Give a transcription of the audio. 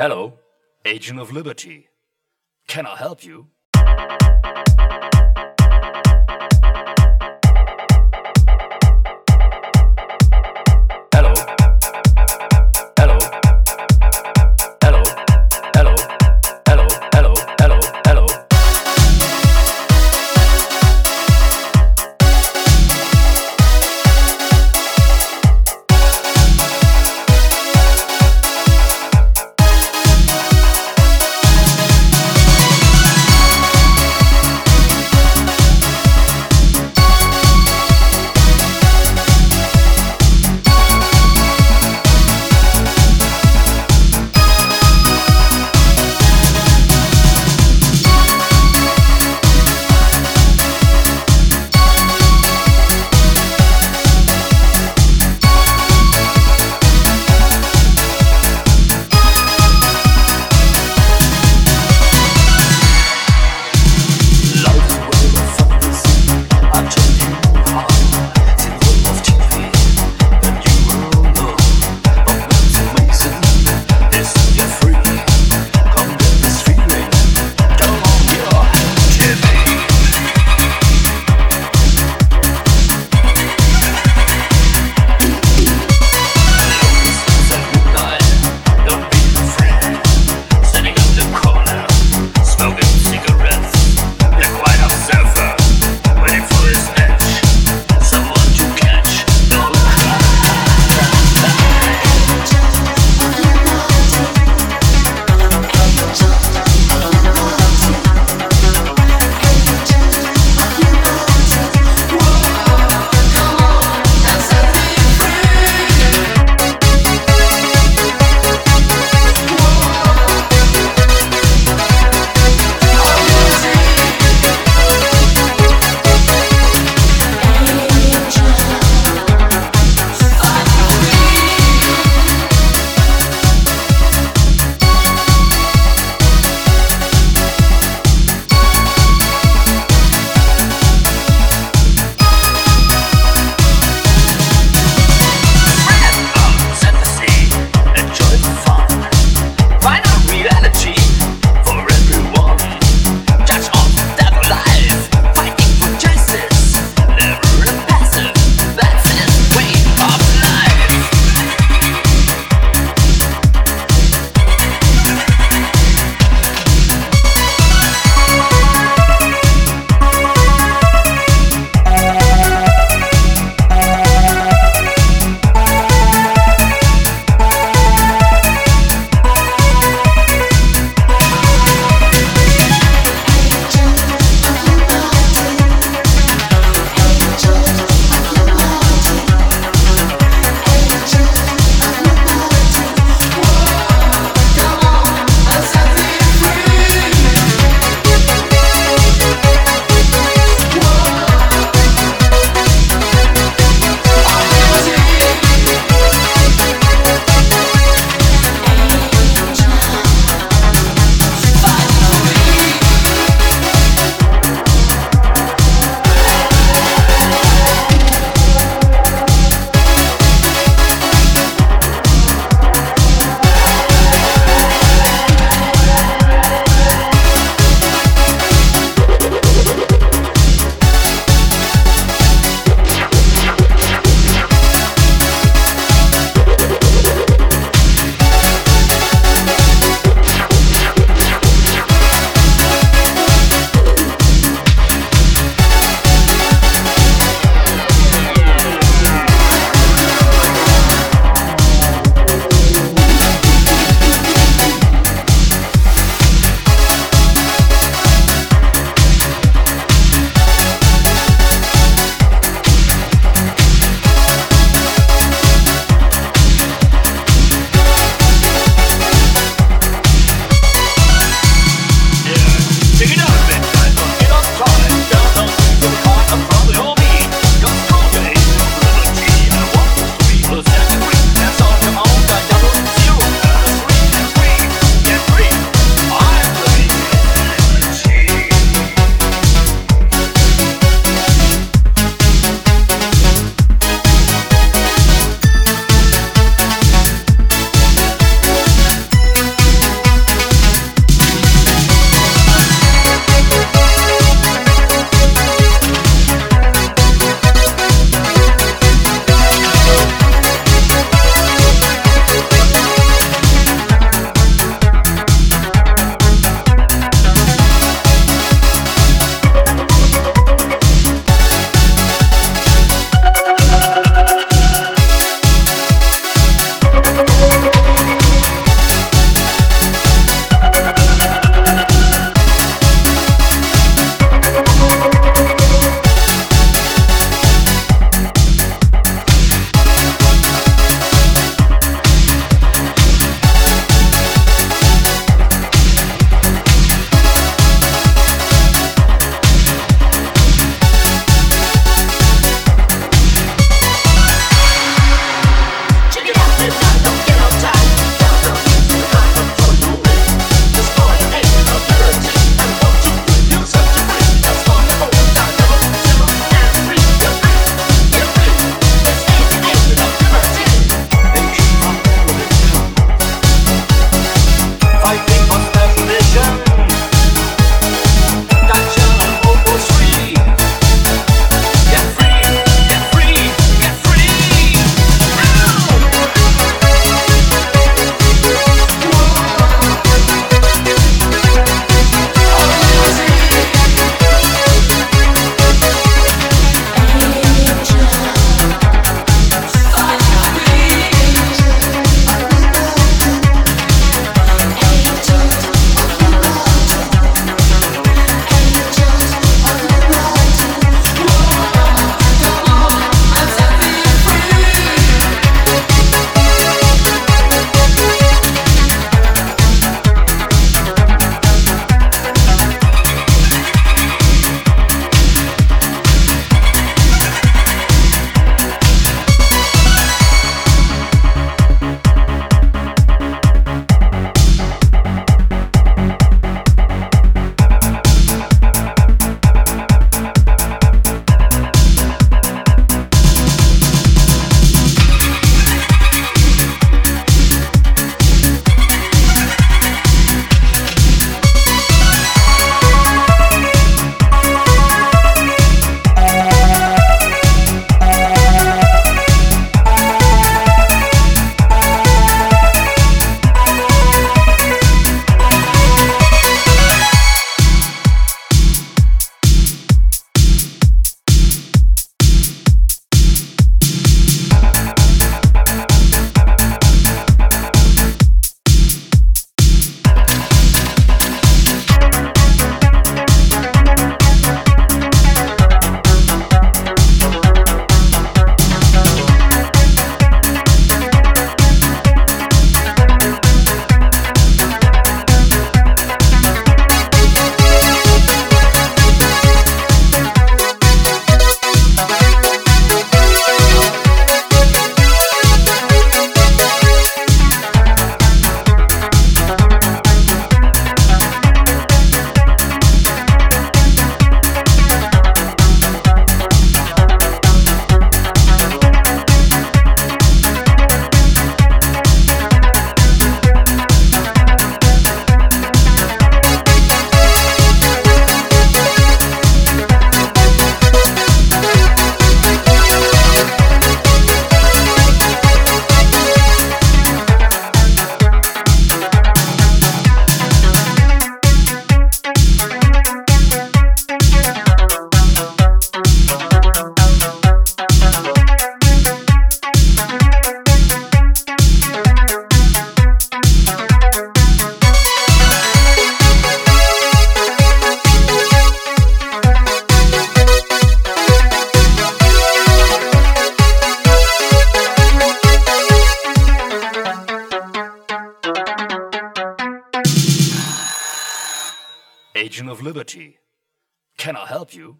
Hello, Agent of Liberty. Can I help you? Agent of Liberty. Can I help you?